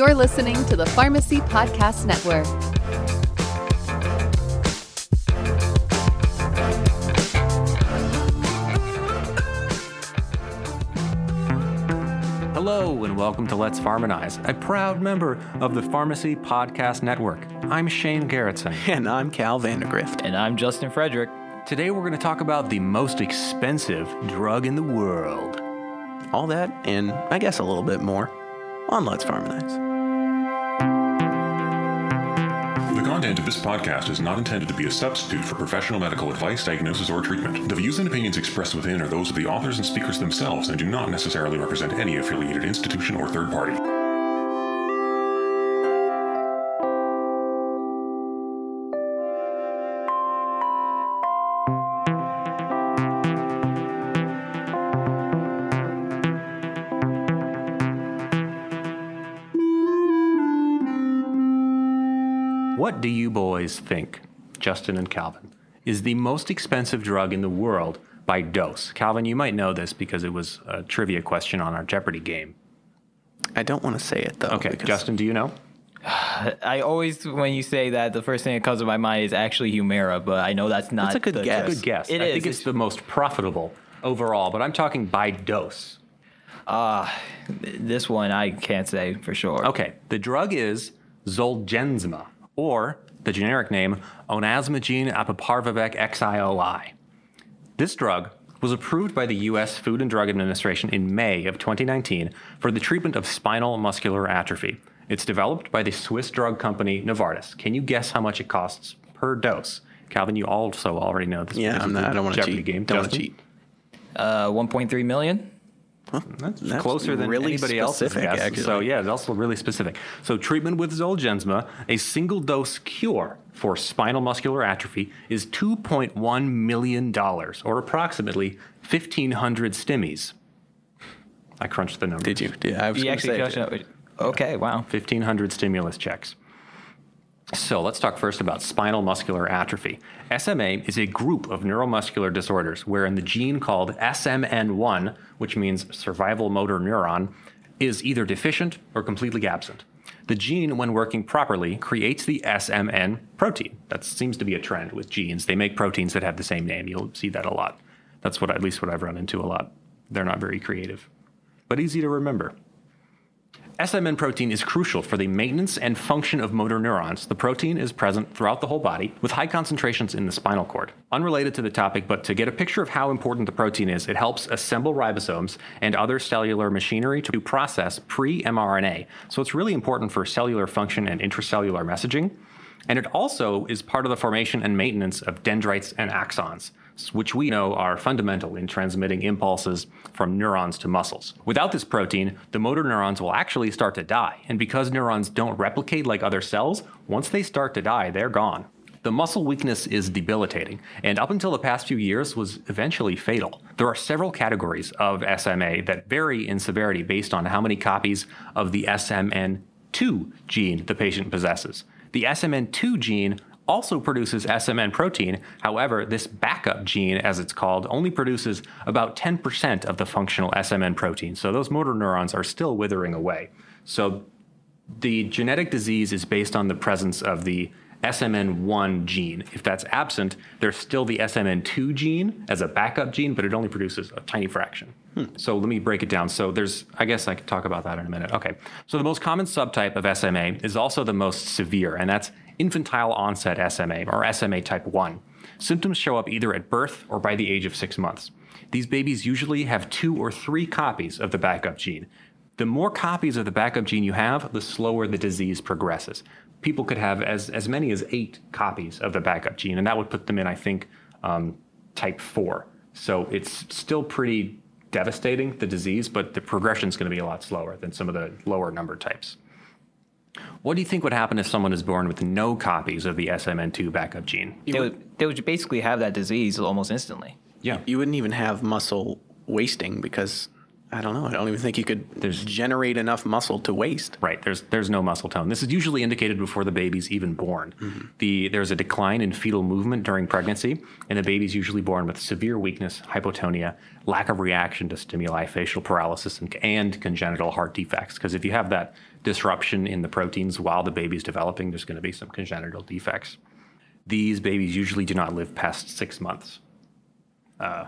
You're listening to the Pharmacy Podcast Network. Hello, and welcome to Let's Pharmanize, a proud member of the Pharmacy Podcast Network. I'm Shane Garrettson. And I'm Cal Vandergrift. And I'm Justin Frederick. Today, we're going to talk about the most expensive drug in the world. All that, and I guess a little bit more, on Let's Pharmonize. Content of this podcast is not intended to be a substitute for professional medical advice, diagnosis, or treatment. The views and opinions expressed within are those of the authors and speakers themselves and do not necessarily represent any affiliated institution or third party. What do you boys think, Justin and Calvin, is the most expensive drug in the world by dose? Calvin, you might know this because it was a trivia question on our Jeopardy game. I don't want to say it though. Okay, Justin, do you know? I always, when you say that, the first thing that comes to my mind is actually Humira, but I know that's not. That's a good the guess. choice. Good guess. It I is. think it's the most profitable overall, but I'm talking by dose. Uh, this one I can't say for sure. Okay, the drug is Zolgensma, or the generic name Onasemnogene abeparvovec XIOI. This drug was approved by the U.S. Food and Drug Administration in May of 2019 for the treatment of spinal muscular atrophy. It's developed by the Swiss drug company Novartis. Can you guess how much it costs per dose? Calvin, you also already know this. Yeah, I'm not, I don't want to cheat. Game. Don't want to cheat. Uh, 1.3 million. That's, That's closer than really anybody else's specific, guess. actually. So yeah, it's also really specific. So treatment with Zolgensma, a single dose cure for spinal muscular atrophy, is 2.1 million dollars, or approximately 1,500 stimmies. I crunched the numbers. Did you? Yeah, I was You gonna actually say, touched on- Okay, wow. 1,500 stimulus checks. So let's talk first about spinal muscular atrophy. SMA is a group of neuromuscular disorders wherein the gene called SMN1, which means survival motor neuron, is either deficient or completely absent. The gene, when working properly, creates the SMN protein. That seems to be a trend with genes. They make proteins that have the same name. You'll see that a lot. That's what at least what I've run into a lot. They're not very creative, but easy to remember. SMN protein is crucial for the maintenance and function of motor neurons. The protein is present throughout the whole body with high concentrations in the spinal cord. Unrelated to the topic, but to get a picture of how important the protein is, it helps assemble ribosomes and other cellular machinery to process pre mRNA. So it's really important for cellular function and intracellular messaging. And it also is part of the formation and maintenance of dendrites and axons, which we know are fundamental in transmitting impulses from neurons to muscles. Without this protein, the motor neurons will actually start to die. And because neurons don't replicate like other cells, once they start to die, they're gone. The muscle weakness is debilitating, and up until the past few years was eventually fatal. There are several categories of SMA that vary in severity based on how many copies of the SMN2 gene the patient possesses. The SMN2 gene also produces SMN protein. However, this backup gene, as it's called, only produces about 10% of the functional SMN protein. So those motor neurons are still withering away. So the genetic disease is based on the presence of the SMN1 gene. If that's absent, there's still the SMN2 gene as a backup gene, but it only produces a tiny fraction. Hmm. So let me break it down. So there's, I guess I could talk about that in a minute. Okay. So the most common subtype of SMA is also the most severe, and that's infantile onset SMA or SMA type 1. Symptoms show up either at birth or by the age of six months. These babies usually have two or three copies of the backup gene. The more copies of the backup gene you have, the slower the disease progresses. People could have as, as many as eight copies of the backup gene, and that would put them in, I think, um, type 4. So it's still pretty devastating, the disease, but the progression is going to be a lot slower than some of the lower number types. What do you think would happen if someone is born with no copies of the SMN2 backup gene? They would, they would basically have that disease almost instantly. Yeah. You wouldn't even have muscle wasting because I don't know. I don't even think you could There's- generate enough muscle to waste. Right. There's there's no muscle tone. This is usually indicated before the baby's even born. The there's a decline in fetal movement during pregnancy, and the baby's usually born with severe weakness, hypotonia, lack of reaction to stimuli, facial paralysis, and, and congenital heart defects. Because if you have that disruption in the proteins while the baby's developing, there's going to be some congenital defects. These babies usually do not live past six months. Uh,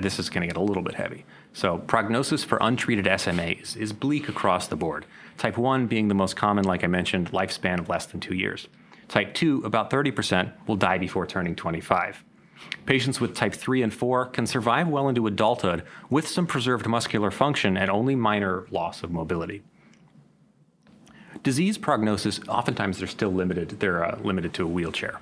this is going to get a little bit heavy. So, prognosis for untreated SMA is, is bleak across the board. Type 1 being the most common, like I mentioned, lifespan of less than two years. Type 2, about 30% will die before turning 25. Patients with type 3 and 4 can survive well into adulthood with some preserved muscular function and only minor loss of mobility. Disease prognosis, oftentimes they're still limited, they're uh, limited to a wheelchair.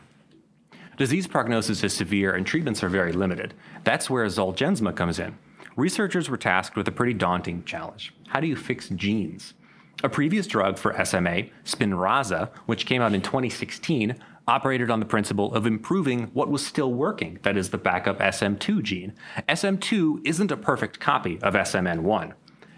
Disease prognosis is severe and treatments are very limited. That's where Zolgensma comes in. Researchers were tasked with a pretty daunting challenge. How do you fix genes? A previous drug for SMA, Spinraza, which came out in 2016, operated on the principle of improving what was still working, that is, the backup SM2 gene. SM2 isn't a perfect copy of SMN1.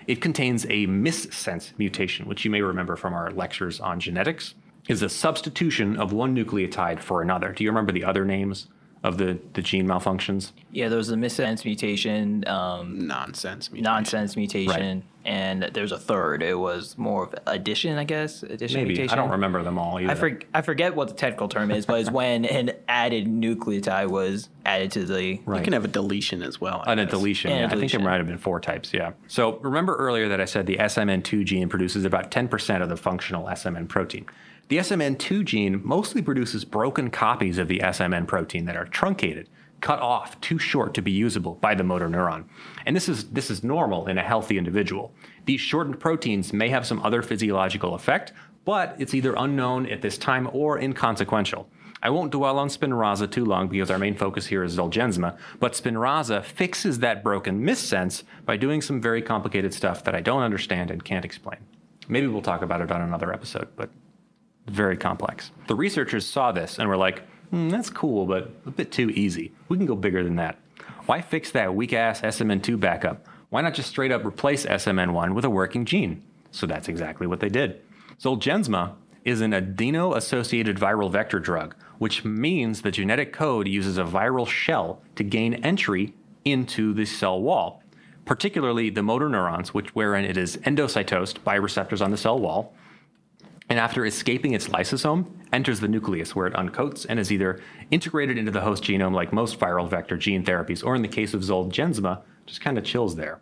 It contains a missense mutation, which you may remember from our lectures on genetics, is a substitution of one nucleotide for another. Do you remember the other names of the, the gene malfunctions? Yeah, there was a missense mutation, um, Nonsense. mutation. nonsense mutation, and there's a third. It was more of addition, I guess. Addition Maybe. mutation. I don't remember them all either. I, for, I forget what the technical term is, but it's when an added nucleotide was added to the. Right. You can have a deletion as well. I And a guess. deletion. And a yeah. I think deletion. there might have been four types. Yeah. So remember earlier that I said the SMN2 gene produces about 10% of the functional SMN protein. The SMN2 gene mostly produces broken copies of the SMN protein that are truncated, cut off, too short to be usable by the motor neuron. And this is this is normal in a healthy individual. These shortened proteins may have some other physiological effect, but it's either unknown at this time or inconsequential. I won't dwell on Spinraza too long because our main focus here is Zolgensma, but Spinraza fixes that broken missense by doing some very complicated stuff that I don't understand and can't explain. Maybe we'll talk about it on another episode, but very complex. The researchers saw this and were like, hmm, that's cool, but a bit too easy. We can go bigger than that. Why fix that weak ass SMN2 backup? Why not just straight up replace SMN1 with a working gene? So that's exactly what they did. Zolgensma is an adeno associated viral vector drug, which means the genetic code uses a viral shell to gain entry into the cell wall, particularly the motor neurons, which wherein it is endocytosed by receptors on the cell wall, and after escaping its lysosome, enters the nucleus where it uncoats and is either integrated into the host genome like most viral vector gene therapies, or in the case of Zolgensma, just kind of chills there.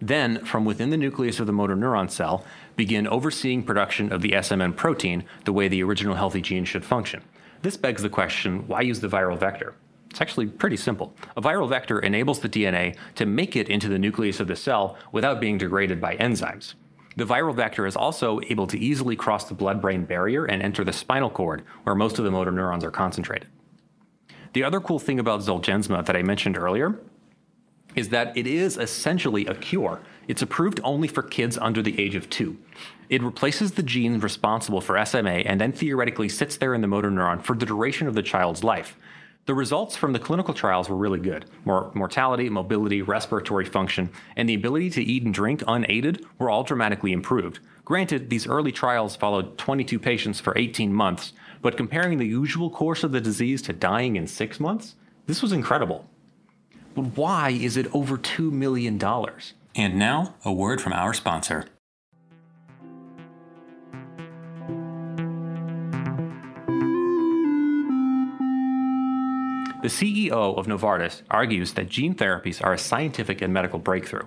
Then, from within the nucleus of the motor neuron cell, begin overseeing production of the SMN protein the way the original healthy gene should function. This begs the question why use the viral vector? It's actually pretty simple. A viral vector enables the DNA to make it into the nucleus of the cell without being degraded by enzymes. The viral vector is also able to easily cross the blood brain barrier and enter the spinal cord, where most of the motor neurons are concentrated. The other cool thing about Zolgensma that I mentioned earlier is that it is essentially a cure. It's approved only for kids under the age of two. It replaces the gene responsible for SMA and then theoretically sits there in the motor neuron for the duration of the child's life. The results from the clinical trials were really good. Mor- mortality, mobility, respiratory function, and the ability to eat and drink unaided were all dramatically improved. Granted, these early trials followed 22 patients for 18 months, but comparing the usual course of the disease to dying in six months, this was incredible. But why is it over $2 million? And now, a word from our sponsor. The CEO of Novartis argues that gene therapies are a scientific and medical breakthrough.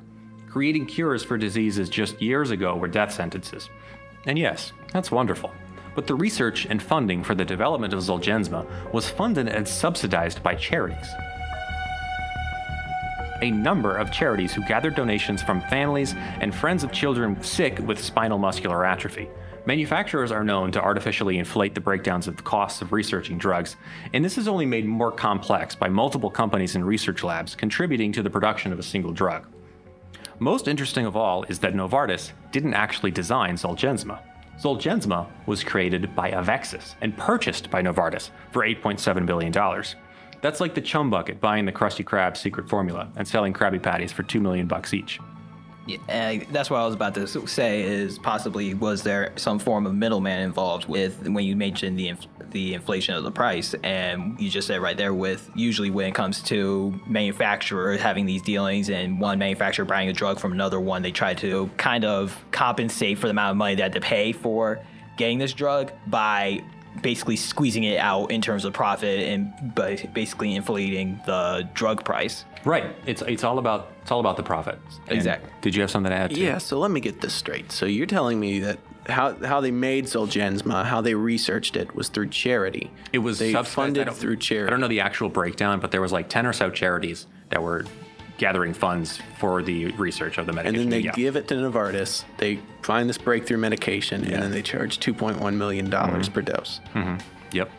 Creating cures for diseases just years ago were death sentences. And yes, that's wonderful. But the research and funding for the development of Zolgensma was funded and subsidized by charities. A number of charities who gathered donations from families and friends of children sick with spinal muscular atrophy. Manufacturers are known to artificially inflate the breakdowns of the costs of researching drugs, and this is only made more complex by multiple companies and research labs contributing to the production of a single drug. Most interesting of all is that Novartis didn't actually design Zolgensma. Zolgensma was created by Avexis and purchased by Novartis for $8.7 billion. That's like the chum bucket buying the Krusty Krab secret formula and selling Krabby Patties for two million bucks each. Yeah, that's what I was about to say. Is possibly was there some form of middleman involved with when you mentioned the inf- the inflation of the price, and you just said right there with usually when it comes to manufacturers having these dealings and one manufacturer buying a drug from another one, they try to kind of compensate for the amount of money they had to pay for getting this drug by basically squeezing it out in terms of profit and ba- basically inflating the drug price. Right. It's it's all about it's all about the profit. And Exactly. Did you have something to add? To Yeah, so let me get this straight. So you're telling me that how how they made Zolgensma, how they researched it was through charity. It was they funded through charity. I don't know the actual breakdown, but there was like ten or so charities that were gathering funds for the research of the medication. And then they yeah. give it to Novartis. They find this breakthrough medication, and then they charge 2.1 million dollars Mm-hmm. per dose. Yep.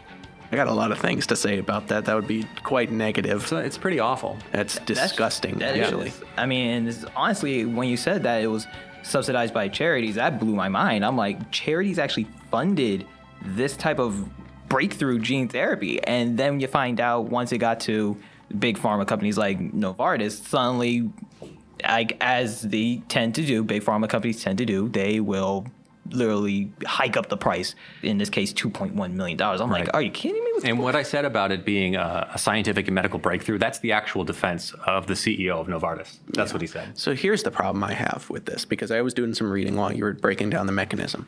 I got a lot of things to say about that. That would be quite negative. So it's pretty awful. That's disgusting, That actually. is. I mean, and honestly, when you said that it was subsidized by charities, that blew my mind. I'm like, charities actually funded this type of breakthrough gene therapy, and then you find out once it got to big pharma companies like Novartis, suddenly, like as they tend to do, big pharma companies tend to do, they will literally hike up the price. In this case, 2.1 million dollars. I'm Right. like, are you kidding me? With And what I said about it being a, a scientific and medical breakthrough, that's the actual defense of the CEO of Novartis. That's what he said. So here's the problem I have with this because I was doing some reading while you were breaking down the mechanism,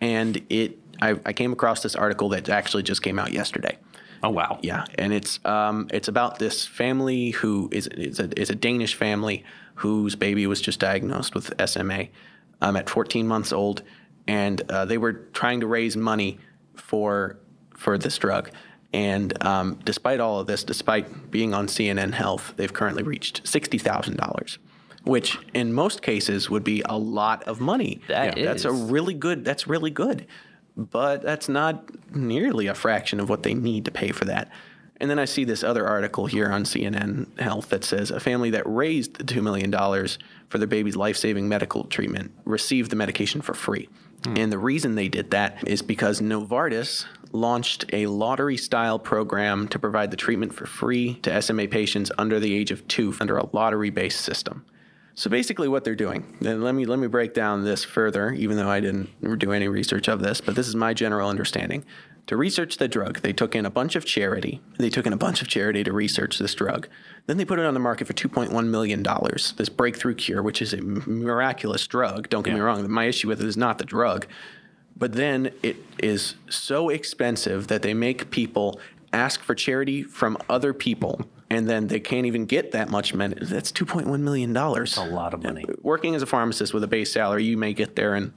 and it I, I came across this article that actually just came out yesterday. Oh wow. Yeah, and it's um, it's about this family who is is a, is a Danish family whose baby was just diagnosed with SMA um, at 14 months old, and uh, they were trying to raise money for for this drug. And um, despite all of this, despite being on CNN Health, they've currently reached sixty thousand dollars, which in most cases would be a lot of money. That That's a really good. That's really good, but that's not nearly a fraction of what they need to pay for that. And then I see this other article here on CNN Health that says a family that raised the $2 million for their baby's life saving medical treatment received the medication for free. Hmm. And the reason they did that is because Novartis launched a lottery style program to provide the treatment for free to SMA patients under the age of two under a lottery based system. So basically, what they're doing, and let me let me break down this further, even though I didn't do any research of this, but this is my general understanding. To research the drug, they took in a bunch of charity. They took in a bunch of charity to research this drug. Then they put it on the market for $2.1 million. This breakthrough cure, which is a miraculous drug. Don't get me wrong. My issue with it is not the drug. But then it is so expensive that they make people ask for charity from other people, and then they can't even get that much money. That's $2.1 million. That's a lot of money. Working as a pharmacist with a base salary, you may get there in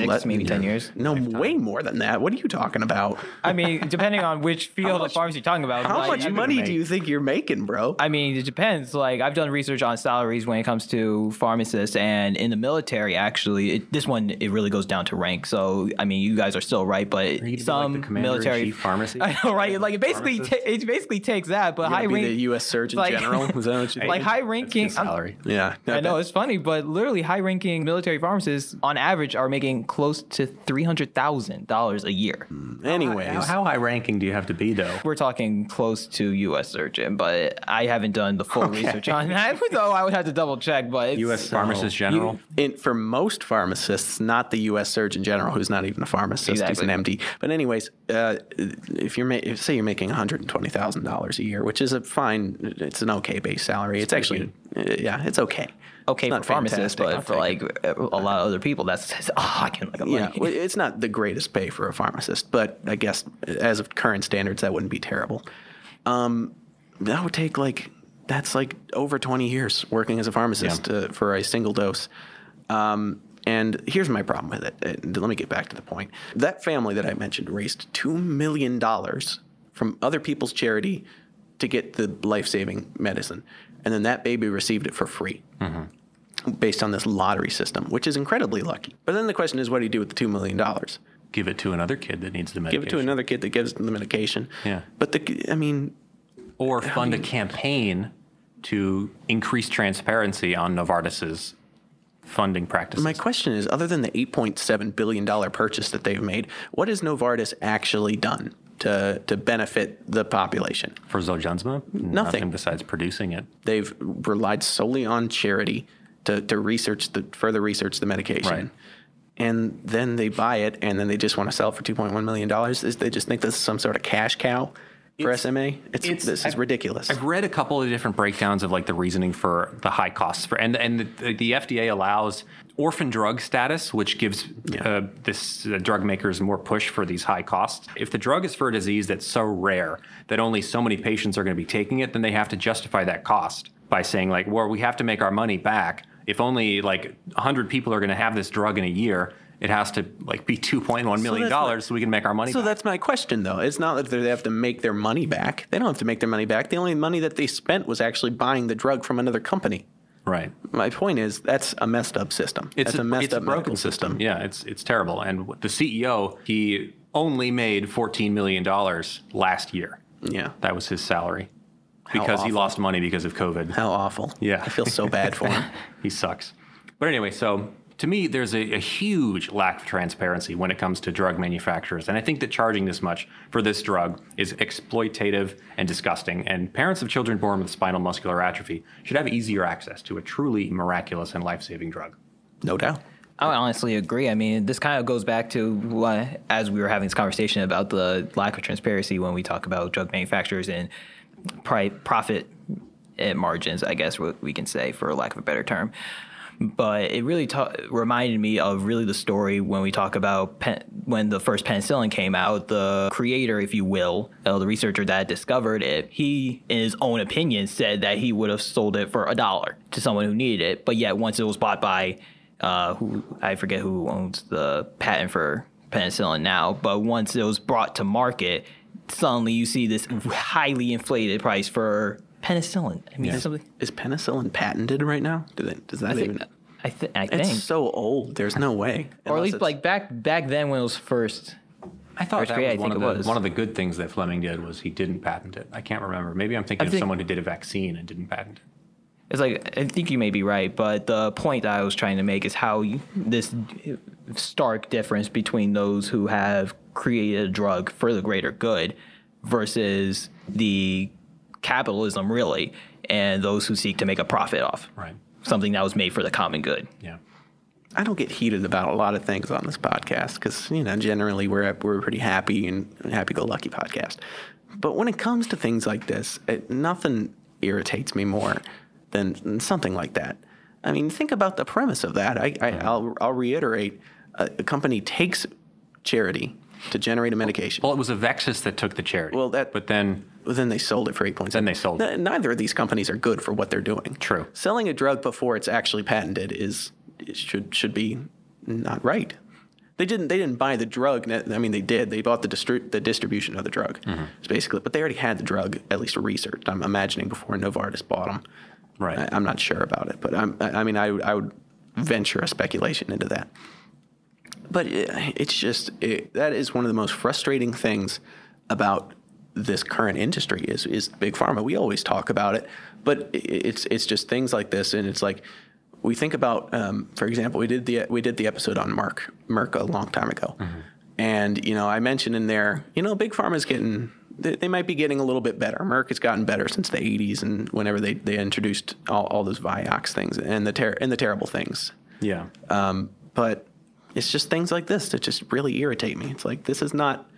Six, let- maybe 10 years. No, way more than that. What are you talking about? I mean, depending on which field of pharmacy you're talking about. How like, much money do you think you're making, bro? I mean, it depends. Like, I've done research on salaries when it comes to pharmacists, and in the military, actually, it, this one it really goes down to rank. So, I mean, you guys are still right, but you like some the military chief pharmacy? I know, right? Like, it basically ta- Pharmacist? it basically takes that, but You're high gonna be rank, the U.S. Surgeon like- General. Is that what you like high That's ranking his salary. yeah, I know it's funny, but literally high ranking military pharmacists on average are making close to three hundred thousand dollars a year. Anyways, How, how high ranking do you have to be though? We're talking close to U.S. surgeon, but I haven't done the full research on that. Though I would have to double check. But it's, U.S. Pharmacist General. in, for most pharmacists, not the U.S. Surgeon General, who's not even a pharmacist, he's an MD. But anyways, uh, if you're ma- if, say you're making one hundred and twenty thousand dollars a year, which is a fine, it's an okay base salary. It's, actually, uh, yeah, it's okay. okay It's for not pharmacists, but for like a a lot of other people, that's oh, I can like Yeah, well, it's not the greatest pay for a pharmacist, but I guess as of current standards, that wouldn't be terrible. Um, that would take like that's like over 20 years working as a pharmacist uh, for a single dose. Um, and here's my problem with it. Uh, Let me get back to the point. That family that I mentioned raised two million dollars from other people's charity to get the life-saving medicine, and then that baby received it for free based on this lottery system, which is incredibly lucky. But then the question is, what do you do with the two million dollars? Give it to another kid that needs the medication. Give it to another kid that gives them the medication. Yeah. But the, I mean, or fund a campaign to increase transparency on Novartis's funding practices. my question is, other than the eight point seven billion dollar purchase that they've made, what has Novartis actually done? To to benefit the population. For Zolgensma, Nothing. besides producing it. They've relied solely on charity to, to research the further research the medication. Right. And then they buy it, and then they just want to sell it for two point one million dollars. They just think this is some sort of cash cow for It's- SMA. It's, it's- this is I've- ridiculous. I've read a couple of different breakdowns of like the reasoning for the high costs for, and and the, the FDA allows orphan drug status, which gives uh, this uh, drug makers more push for these high costs. If the drug is for a disease that's so rare that only so many patients are going to be taking it, then they have to justify that cost by saying like, well, we have to make our money back. If only like 100 people are going to have this drug in a year, it has to like be 2.1 million my- dollars so we can make our money back. So back. that's my question, though. It's not that they have to make their money back. They don't have to make their money back. The only money that they spent was actually buying the drug from another company. Right. My point is that's a messed up system. It's that's a, messed it's up a broken medical system. Yeah, it's it's terrible. And the CEO, he only made fourteen million dollars last year. Yeah. That was his salary because he lost money because of COVID. How awful. Yeah. I feel so bad for him. he sucks. But anyway, so to me, there's a, a huge lack of transparency when it comes to drug manufacturers. And I think that charging this much for this drug is exploitative and disgusting. And parents of children born with spinal muscular atrophy should have easier access to a truly miraculous and life saving drug. No doubt. I honestly agree. I mean, this kind of goes back to what, as we were having this conversation about the lack of transparency when we talk about drug manufacturers and pri- profit eh, margins, I guess what we can say, for lack of a better term. But it really ta- reminded me of really the story when we talk about pen- when the first penicillin came out. The creator, if you will, uh, the researcher that discovered it, he, in his own opinion, said that he would have sold it for a dollar to someone who needed it. But yet, once it was bought by uh, who I forget who owns the patent for penicillin now, but once it was brought to market, suddenly you see this highly inflated price for penicillin. I mean, something. Is penicillin patented right now? Do they, does that I even? think. I, th- I It's think. so old. There's no way. or at least it's- like back back then when it was first. I thought First that grade, was I one think of it the was. one of the good things that Fleming did was he didn't patent it. I can't remember. Maybe I'm thinking I of think- someone who did a vaccine and didn't patent it. It's like I think you may be right, but the point that I was trying to make is how you, this stark difference between those who have created a drug for the greater good versus the capitalism really, and those who seek to make a profit off Right. something that was made for the common good. Yeah. I don't get heated about a lot of things on this podcast because you know generally we're we're a pretty happy and happy-go-lucky podcast. But when it comes to things like this, it, nothing irritates me more than, than something like that. I mean, think about the premise of that. I, I, I'll I'll reiterate: a, a company takes charity to generate a medication. Well, it was Avexis that took the charity. Well, that- but then Well, then they sold it for eight points. Then they sold it. Neither of these companies are good for what they're doing. True. Selling a drug before it's actually patented is should should be not right. They didn't they didn't buy the drug. I mean, they did. They bought the distri- the distribution of the drug. Mm-hmm. It's basically, but they already had the drug at least researched. I'm imagining before Novartis bought them. Right. I, I'm not sure about it, but I'm, I I mean, I I would venture a speculation into that. But it, it's just it, that is one of the most frustrating things about this current industry is is big pharma. We always talk about it, but it's it's just things like this, and it's like we think about, um, for example, we did the we did the episode on Merck Merck a long time ago, and you know I mentioned in there, you know, big pharma is getting. They, they might be getting a little bit better. Merck has gotten better since the 80s, and whenever they, they introduced all, all those Vioxx things and the ter- and the terrible things, yeah. um, but it's just things like this that just really irritate me. It's like this is not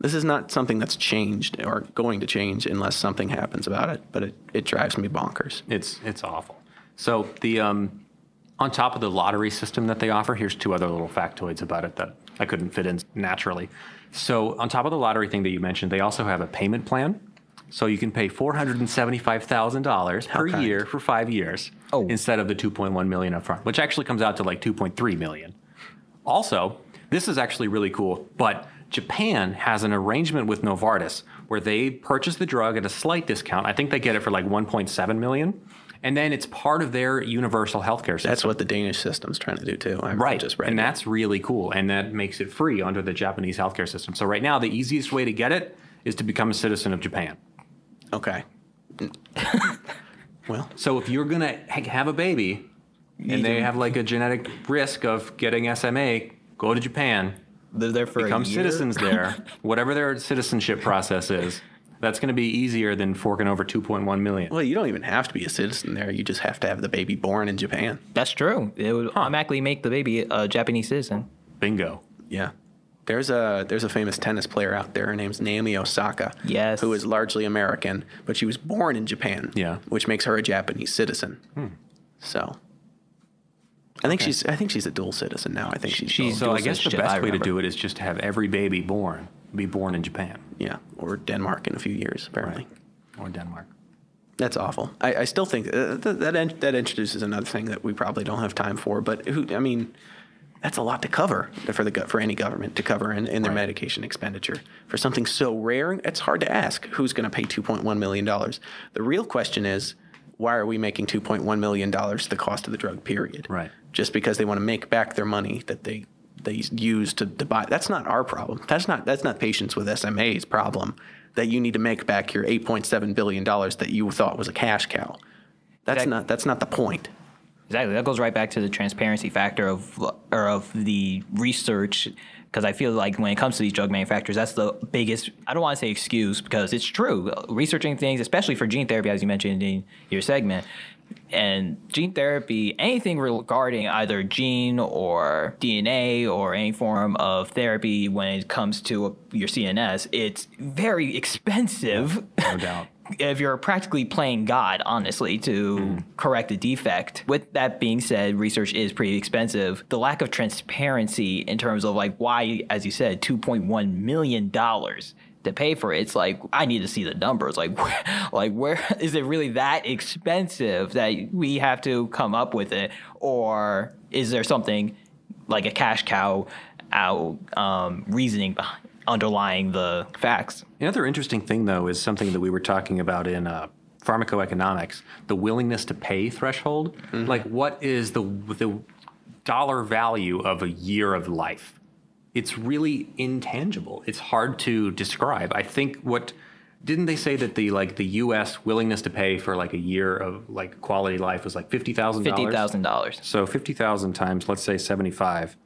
this is not something that's changed or going to change unless something happens about it. But it, it drives me bonkers. It's it's awful. So the um, on top of the lottery system that they offer, here's two other little factoids about it that I couldn't fit in naturally. So on top of the lottery thing that you mentioned, they also have a payment plan. So you can pay four hundred and seventy-five thousand dollars per kind. year for five years Oh. instead of the two point one million upfront, which actually comes out to like two point three million. Also, this is actually really cool, but Japan has an arrangement with Novartis where they purchase the drug at a slight discount. I think they get it for like 1.7 million, and then it's part of their universal healthcare system. That's what the Danish system's trying to do too. I Right, just read and it. that's really cool, and that makes it free under the Japanese healthcare system. So right now, the easiest way to get it is to become a citizen of Japan. okay. well, So if you're gonna ha- have a baby, and they have like a genetic risk of getting SMA, go to Japan, They're there for become a year. citizens there, whatever their citizenship process is, that's going to be easier than forking over 2.1 million. Well, you don't even have to be a citizen there. You just have to have the baby born in Japan. That's true. It would automatically make the baby a Japanese citizen. Bingo. Yeah. There's a there's a famous tennis player out there. Her name's Naomi Osaka. Yes. Who is largely American, but she was born in Japan. Yeah. Which makes her a Japanese citizen. Hmm. So. I think she's I think she's a dual citizen now. I think she's, she's-. So I guess the best way to do it is just to have every baby born be born in Japan yeah, or Denmark in a few years apparently. or Denmark. That's awful. I, I still think uh, th- that in- that introduces another thing that we probably don't have time for. But who? I mean, that's a lot to cover for the for any government to cover in, in their Right. medication expenditure for something so rare. It's hard to ask who's going to pay 2.1 million dollars. The real question is, why are we making 2.1 million dollars the cost of the drug? Period. Right. Just because they want to make back their money that they they use to, to buy. That's not our problem. That's not that's not patients with SMA's problem. That you need to make back your 8.7 billion dollars that you thought was a cash cow. That's Exact- not that's not the point. Exactly. That goes right back to the transparency factor of or of the research. Because I feel like when it comes to these drug manufacturers, that's the biggest. I don't want to say excuse because it's true. Researching things, especially for gene therapy, as you mentioned in your segment, and gene therapy, anything regarding either gene or DNA or any form of therapy when it comes to your CNS, it's very expensive. No doubt. If you're practically playing God, honestly, to correct a defect. With that being said, research is pretty expensive. The lack of transparency in terms of like why, as you said, two point one million dollars to pay for it. It's like I need to see the numbers. Like, where, like where is it really that expensive that we have to come up with it, or is there something like a cash cow out um, reasoning behind, underlying the facts? Another interesting thing, though, is something that we were talking about in uh, pharmacoeconomics: the willingness to pay threshold. Like, what is the the dollar value of a year of life? It's really intangible. It's hard to describe. I think what didn't they say that the like the U.S. willingness to pay for like a year of like quality life was like fifty thousand dollars? thousand dollars. So 50,000 times, let's say 75,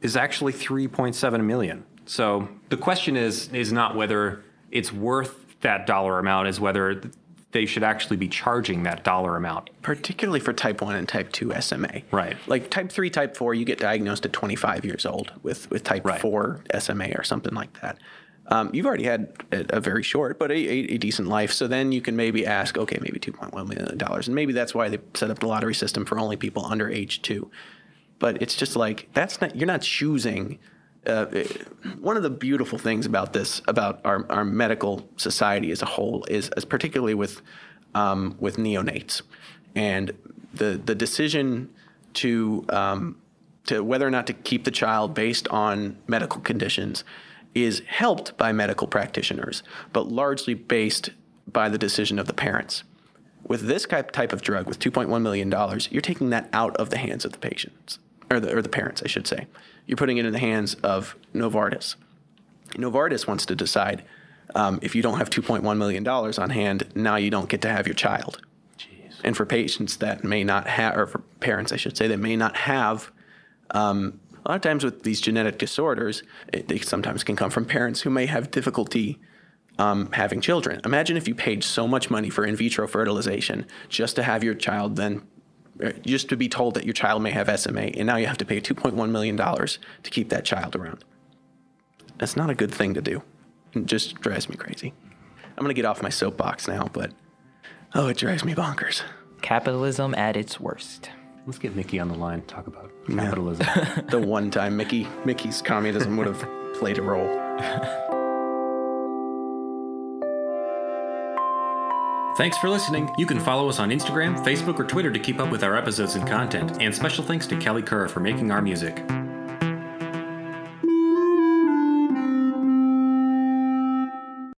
is actually 3.7 million. So the question is is not whether it's worth that dollar amount, is whether they should actually be charging that dollar amount. particularly for type 1 and type 2 SMA. Right. Like type 3, type 4, you get diagnosed at 25 years old with, with type Right. 4 SMA or something like that. Um, you've already had a, a very short but a, a, a decent life. So then you can maybe ask, okay, maybe $2.1 million. And maybe that's why they set up the lottery system for only people under age two. But it's just like, that's not, you're not choosing. Uh, one of the beautiful things about this, about our, our medical society as a whole, is, is particularly with um, with neonates, and the the decision to um, to whether or not to keep the child based on medical conditions is helped by medical practitioners, but largely based by the decision of the parents. With this type type of drug, with $2.1 million, you're taking that out of the hands of the patients, or the, or the parents, I should say. You're putting it in the hands of Novartis. Novartis wants to decide um, if you don't have $2.1 million on hand, now you don't get to have your child. Jeez. And for patients that may not have, or for parents, I should say, that may not have, um, a lot of times with these genetic disorders, it, they sometimes can come from parents who may have difficulty um, having children. Imagine if you paid so much money for in vitro fertilization just to have your child then, just to be told that your child may have SMA, and now you have to pay $2.1 million to keep that child around. That's not a good thing to do. It just drives me crazy. I'm going to get off my soapbox now, but oh, it drives me bonkers. Capitalism at its worst. Let's get Mickey on the line. Talk about capitalism. the one time Mickey Mickey's communism would have played a role. Thanks for listening. You can follow us on Instagram, Facebook, or Twitter to keep up with our episodes and content. And special thanks to Kelly Kerr for making our music.